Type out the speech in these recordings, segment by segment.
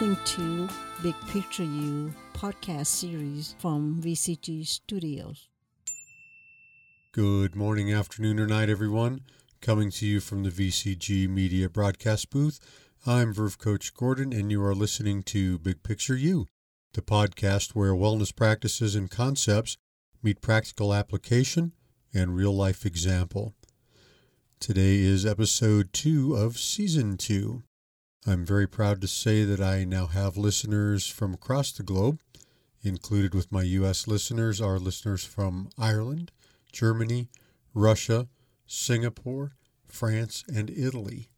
listening to Big Picture You podcast series from VCG Studios. Good morning, afternoon, or night, everyone. Coming to you from the VCG Media Broadcast booth, I'm Verve Coach Gordon, and you are listening to Big Picture You, the podcast where wellness practices and concepts meet practical application and real life example. Today is episode two of season two. I'm very proud to say that I now have listeners from across the globe. Included with my U.S. listeners are listeners from Ireland, Germany, Russia, Singapore, France, and Italy.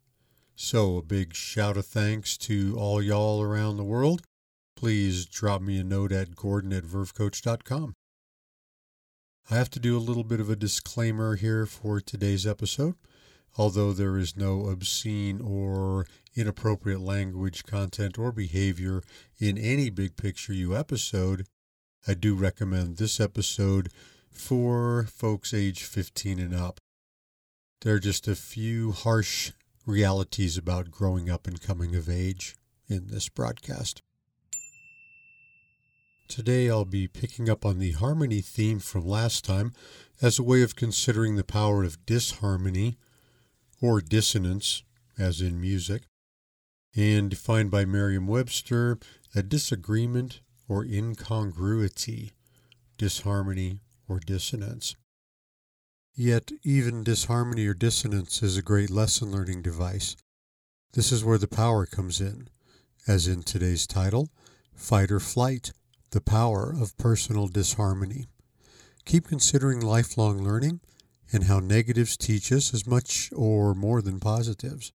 So, a big shout of thanks to all y'all around the world. Please drop me a note at gordon at vervecoach.com. I have to do a little bit of a disclaimer here for today's episode. Although there is no obscene or inappropriate language, content, or behavior in any Big Picture You episode, I do recommend this episode for folks age 15 and up. There are just a few harsh realities about growing up and coming of age in this broadcast. Today I'll be picking up on the harmony theme from last time as a way of considering the power of disharmony or dissonance, as in music, and defined by Merriam Webster, a disagreement or incongruity, disharmony or dissonance. Yet, even disharmony or dissonance is a great lesson learning device. This is where the power comes in, as in today's title Fight or Flight The Power of Personal Disharmony. Keep considering lifelong learning and how negatives teach us as much or more than positives.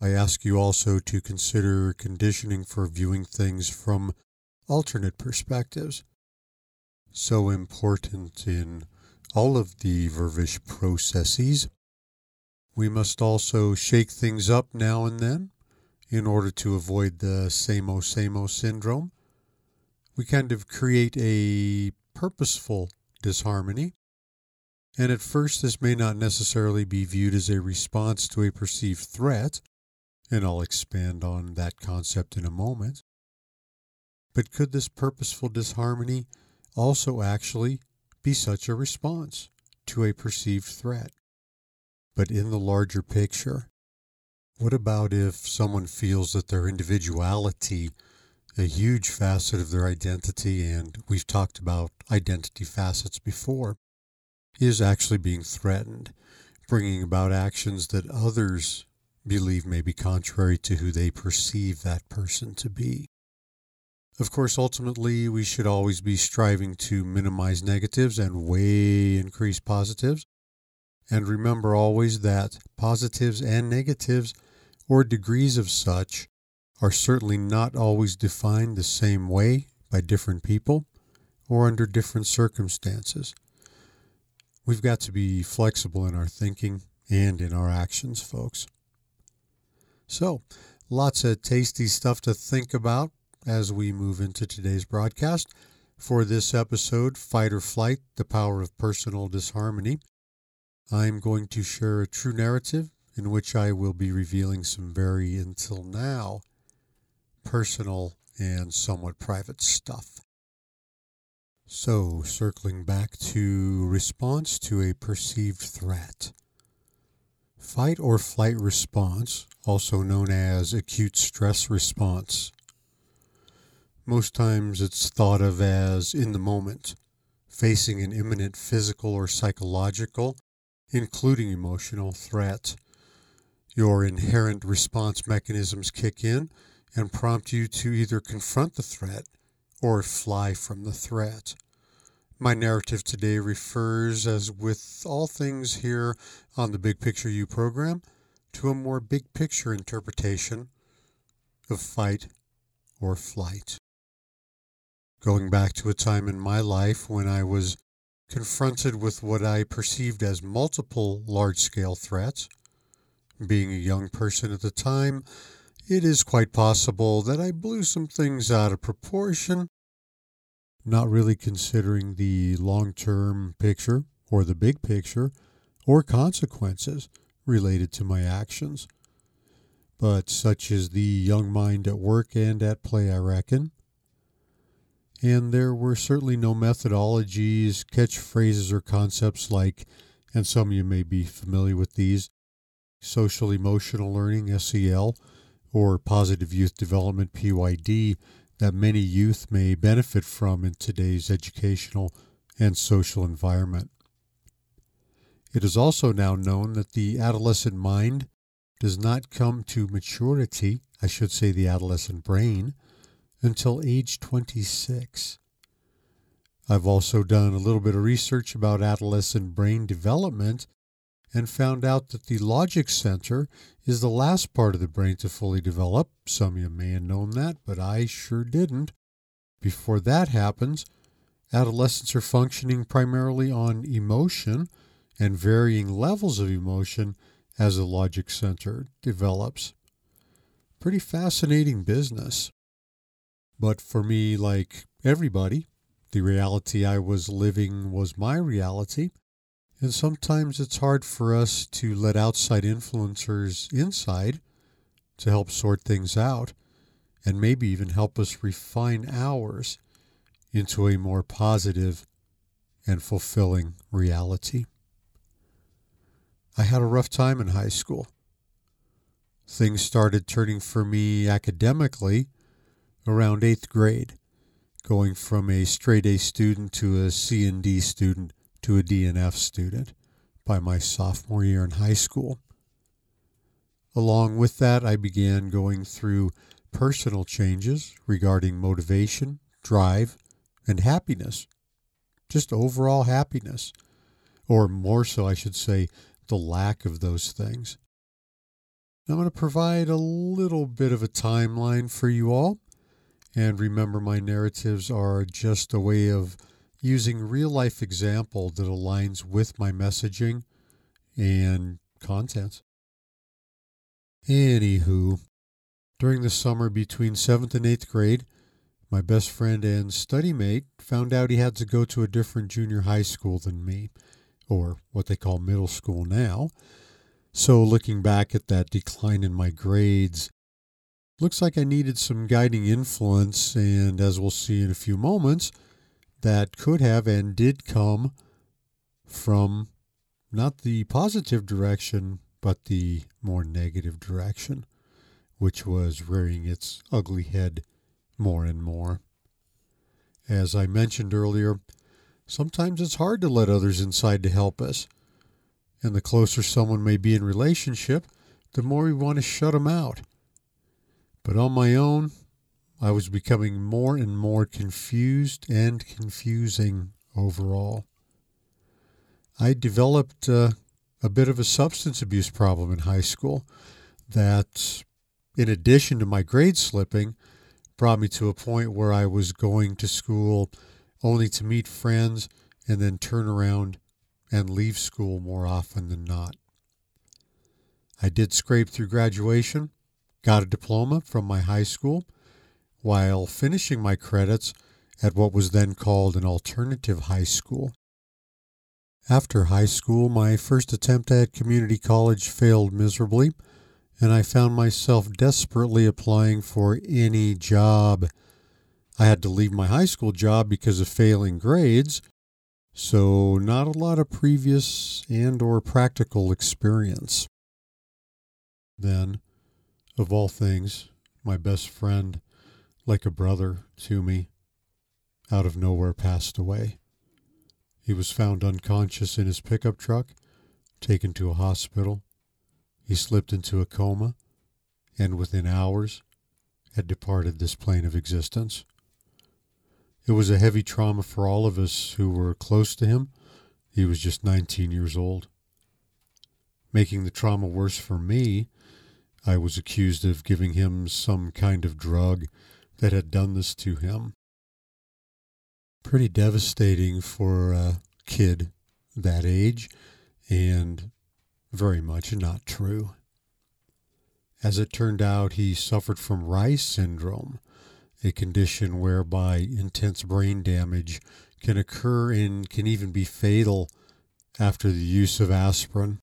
I ask you also to consider conditioning for viewing things from alternate perspectives. So important in all of the vervish processes. We must also shake things up now and then in order to avoid the same-o same-o syndrome. We kind of create a purposeful disharmony and at first, this may not necessarily be viewed as a response to a perceived threat, and I'll expand on that concept in a moment. But could this purposeful disharmony also actually be such a response to a perceived threat? But in the larger picture, what about if someone feels that their individuality, a huge facet of their identity, and we've talked about identity facets before, is actually being threatened, bringing about actions that others believe may be contrary to who they perceive that person to be. Of course, ultimately, we should always be striving to minimize negatives and way increase positives. And remember always that positives and negatives, or degrees of such, are certainly not always defined the same way by different people or under different circumstances. We've got to be flexible in our thinking and in our actions, folks. So, lots of tasty stuff to think about as we move into today's broadcast. For this episode, Fight or Flight The Power of Personal Disharmony, I'm going to share a true narrative in which I will be revealing some very, until now, personal and somewhat private stuff. So, circling back to response to a perceived threat. Fight or flight response, also known as acute stress response. Most times it's thought of as in the moment, facing an imminent physical or psychological, including emotional threat. Your inherent response mechanisms kick in and prompt you to either confront the threat or fly from the threat. My narrative today refers, as with all things here on the Big Picture You program, to a more big picture interpretation of fight or flight. Going back to a time in my life when I was confronted with what I perceived as multiple large scale threats, being a young person at the time, it is quite possible that I blew some things out of proportion, not really considering the long term picture or the big picture or consequences related to my actions. but such is the young mind at work and at play, I reckon. And there were certainly no methodologies, catchphrases, or concepts like, and some of you may be familiar with these, social emotional learning, SEL, or positive youth development, PYD, that many youth may benefit from in today's educational and social environment. It is also now known that the adolescent mind does not come to maturity, I should say the adolescent brain, until age 26. I've also done a little bit of research about adolescent brain development and found out that the logic center is the last part of the brain to fully develop. Some of you may have known that, but I sure didn't. Before that happens, adolescents are functioning primarily on emotion and varying levels of emotion as the logic center develops. Pretty fascinating business. But for me, like everybody, the reality I was living was my reality. And sometimes it's hard for us to let outside influencers inside to help sort things out and maybe even help us refine ours into a more positive and fulfilling reality. I had a rough time in high school. Things started turning for me academically around eighth grade, going from a straight A student to a C and D student to a DNF student by my sophomore year in high school. Along with that, I began going through personal changes regarding motivation, drive, and happiness. Just overall happiness. Or more so, I should say, the lack of those things. I'm going to provide a little bit of a timeline for you all. And remember, my narratives are just a way of using real life example that aligns with my messaging and content. Anywho, during the summer between 7th and 8th grade, my best friend and study mate found out he had to go to a different junior high school than me or what they call middle school now. So, looking back at that decline in my grades, looks like I needed some guiding influence, and as we'll see in a few moments, that could have and did come from not the positive direction, but the more negative direction, which was rearing its ugly head more and more. As I mentioned earlier, Sometimes it's hard to let others inside to help us. And the closer someone may be in relationship, the more we want to shut them out. But on my own, I was becoming more and more confused and confusing overall. I developed uh, a bit of a substance abuse problem in high school that, in addition to my grade slipping, brought me to a point where I was going to school only to meet friends and then turn around and leave school more often than not. I did scrape through graduation, got a diploma from my high school, while finishing my credits at what was then called an alternative high school. After high school, my first attempt at community college failed miserably, and I found myself desperately applying for any job I had to leave my high school job because of failing grades, so not a lot of previous and or practical experience. Then, of all things, my best friend, like a brother to me, out of nowhere passed away. He was found unconscious in his pickup truck, taken to a hospital. He slipped into a coma, and within hours had departed this plane of existence. It was a heavy trauma for all of us who were close to him. He was just 19 years old. Making the trauma worse for me, I was accused of giving him some kind of drug that had done this to him. Pretty devastating for a kid that age, and very much not true. As it turned out, he suffered from Reye's syndrome, a condition whereby intense brain damage can occur and can even be fatal after the use of aspirin.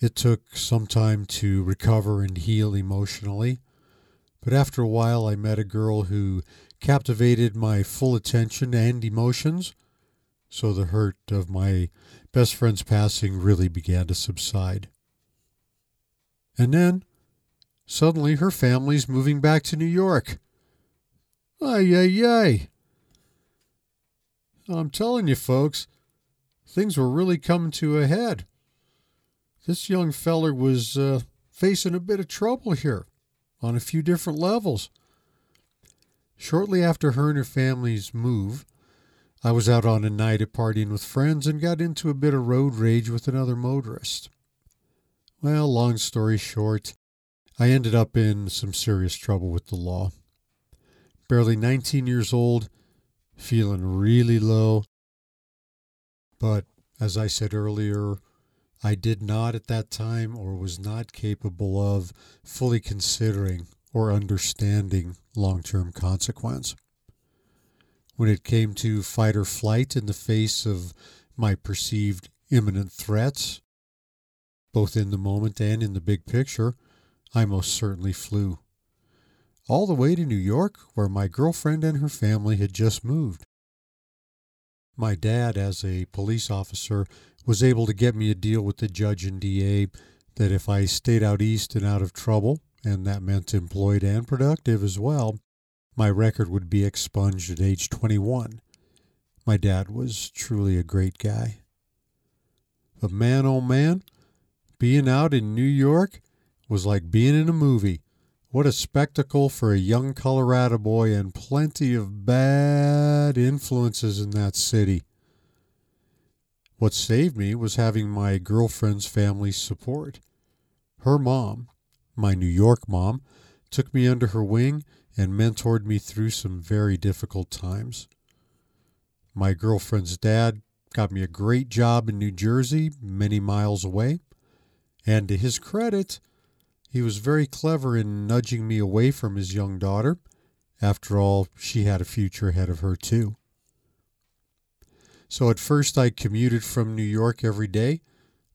It took some time to recover and heal emotionally, but after a while, I met a girl who captivated my full attention and emotions, so the hurt of my best friend's passing really began to subside. And then, suddenly, her family's moving back to New York. Ay, ay, ay. I'm telling you, folks, things were really coming to a head. This young feller was uh, facing a bit of trouble here on a few different levels. Shortly after her and her family's move, I was out on a night at partying with friends and got into a bit of road rage with another motorist. Well, long story short, I ended up in some serious trouble with the law. Barely 19 years old, feeling really low. But as I said earlier, I did not at that time or was not capable of fully considering or understanding long term consequence. When it came to fight or flight in the face of my perceived imminent threats, both in the moment and in the big picture, I most certainly flew. All the way to New York, where my girlfriend and her family had just moved. My dad, as a police officer, was able to get me a deal with the judge and DA that if I stayed out east and out of trouble, and that meant employed and productive as well, my record would be expunged at age 21. My dad was truly a great guy. But man, oh man, being out in New York was like being in a movie. What a spectacle for a young Colorado boy, and plenty of bad influences in that city. What saved me was having my girlfriend's family support. Her mom, my New York mom, took me under her wing and mentored me through some very difficult times. My girlfriend's dad got me a great job in New Jersey, many miles away, and to his credit, he was very clever in nudging me away from his young daughter. After all, she had a future ahead of her, too. So at first, I commuted from New York every day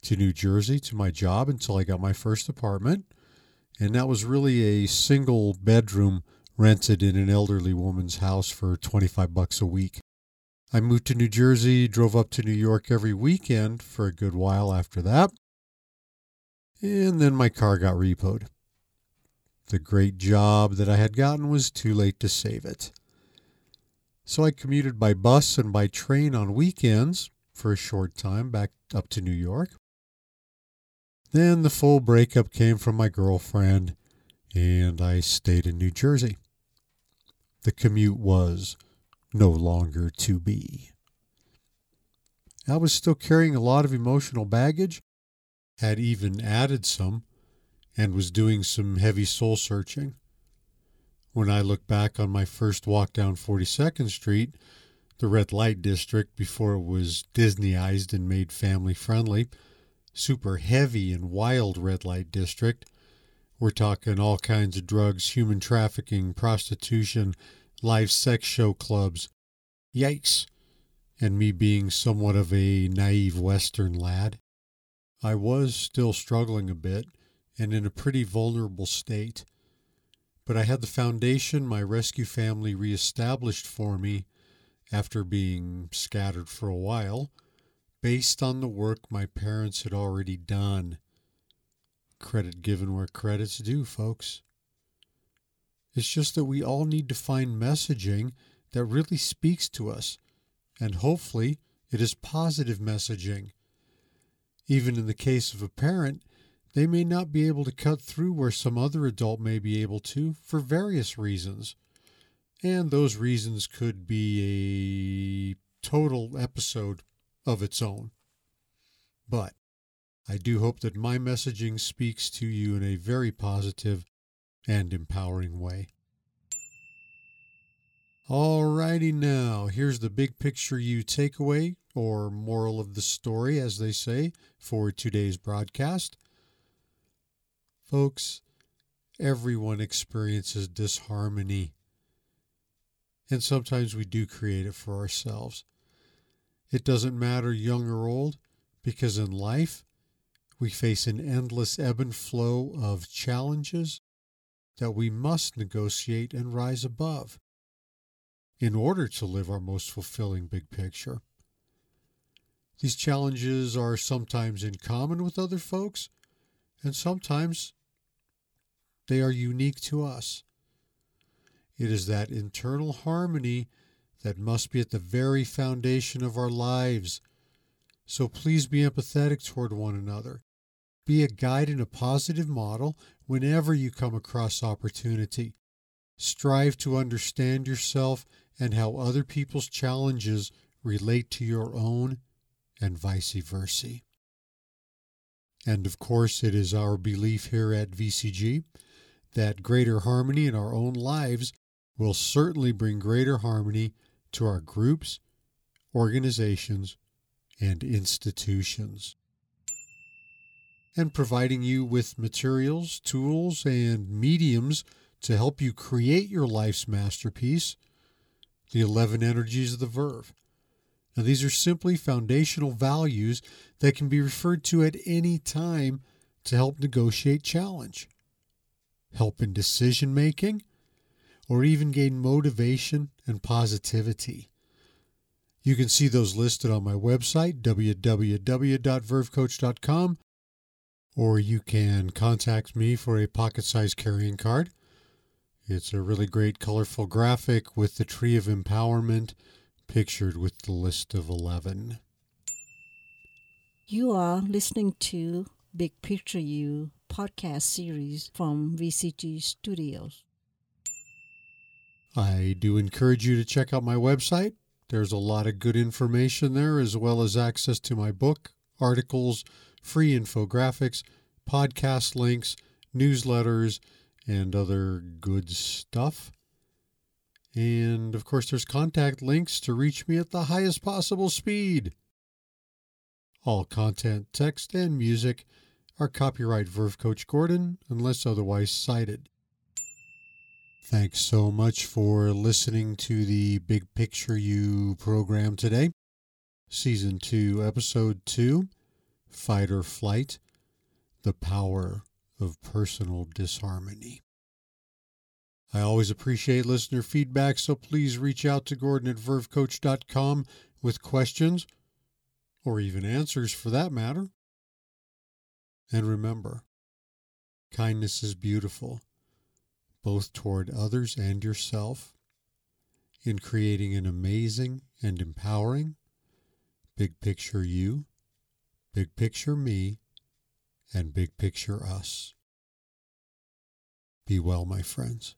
to New Jersey to my job until I got my first apartment. And that was really a single bedroom rented in an elderly woman's house for 25 bucks a week. I moved to New Jersey, drove up to New York every weekend for a good while after that. And then my car got repoed. The great job that I had gotten was too late to save it. So I commuted by bus and by train on weekends for a short time back up to New York. Then the full breakup came from my girlfriend, and I stayed in New Jersey. The commute was no longer to be. I was still carrying a lot of emotional baggage, had even added some, and was doing some heavy soul searching. When I look back on my first walk down 42nd Street, the red light district before it was Disneyized and made family friendly, super heavy and wild red light district. We're talking all kinds of drugs, human trafficking, prostitution, live sex show clubs. Yikes! And me being somewhat of a naive Western lad. I was still struggling a bit and in a pretty vulnerable state but I had the foundation my rescue family reestablished for me after being scattered for a while, based on the work my parents had already done. Credit given where credit's due, folks. It's just that we all need to find messaging that really speaks to us, and hopefully it is positive messaging. Even in the case of a parent, they may not be able to cut through where some other adult may be able to for various reasons. And those reasons could be a total episode of its own. But I do hope that my messaging speaks to you in a very positive and empowering way. Alrighty now, here's the big picture you takeaway or moral of the story, as they say, for today's broadcast. Folks, everyone experiences disharmony. And sometimes we do create it for ourselves. It doesn't matter young or old, because in life, We face an endless ebb and flow of challenges that we must negotiate and rise above in order to live our most fulfilling big picture. These challenges are sometimes in common with other folks, and sometimes they are unique to us. It is that internal harmony that must be at the very foundation of our lives. So please be empathetic toward one another. Be a guide and a positive model whenever you come across opportunity. Strive to understand yourself and how other people's challenges relate to your own and vice versa. And of course, it is our belief here at VCG that greater harmony in our own lives will certainly bring greater harmony to our groups, organizations, and institutions. And providing you with materials, tools, and mediums to help you create your life's masterpiece, the 11 energies of the verve. Now, these are simply foundational values that can be referred to at any time to help negotiate challenge, help in decision making, or even gain motivation and positivity. You can see those listed on my website, www.vervecoach.com, or you can contact me for a pocket sized carrying card. It's a really great, colorful graphic with the tree of empowerment pictured with the list of 11. You are listening to Big Picture You podcast series from VCG Studios. I do encourage you to check out my website. There's a lot of good information there, as well as access to my book, articles, free infographics, podcast links, newsletters, and other good stuff. And of course, there's contact links to reach me at the highest possible speed. All content, text, and music are copyright Verve Coach Gordon unless otherwise cited. Thanks so much for listening to the Big Picture You program today. Season 2, Episode 2 Fight or Flight The Power of Personal Disharmony. I always appreciate listener feedback, so please reach out to Gordon at vervecoach.com with questions or even answers for that matter. And remember, kindness is beautiful both toward others and yourself, in creating an amazing and empowering big picture you, big picture me, and big picture us. Be well, my friends.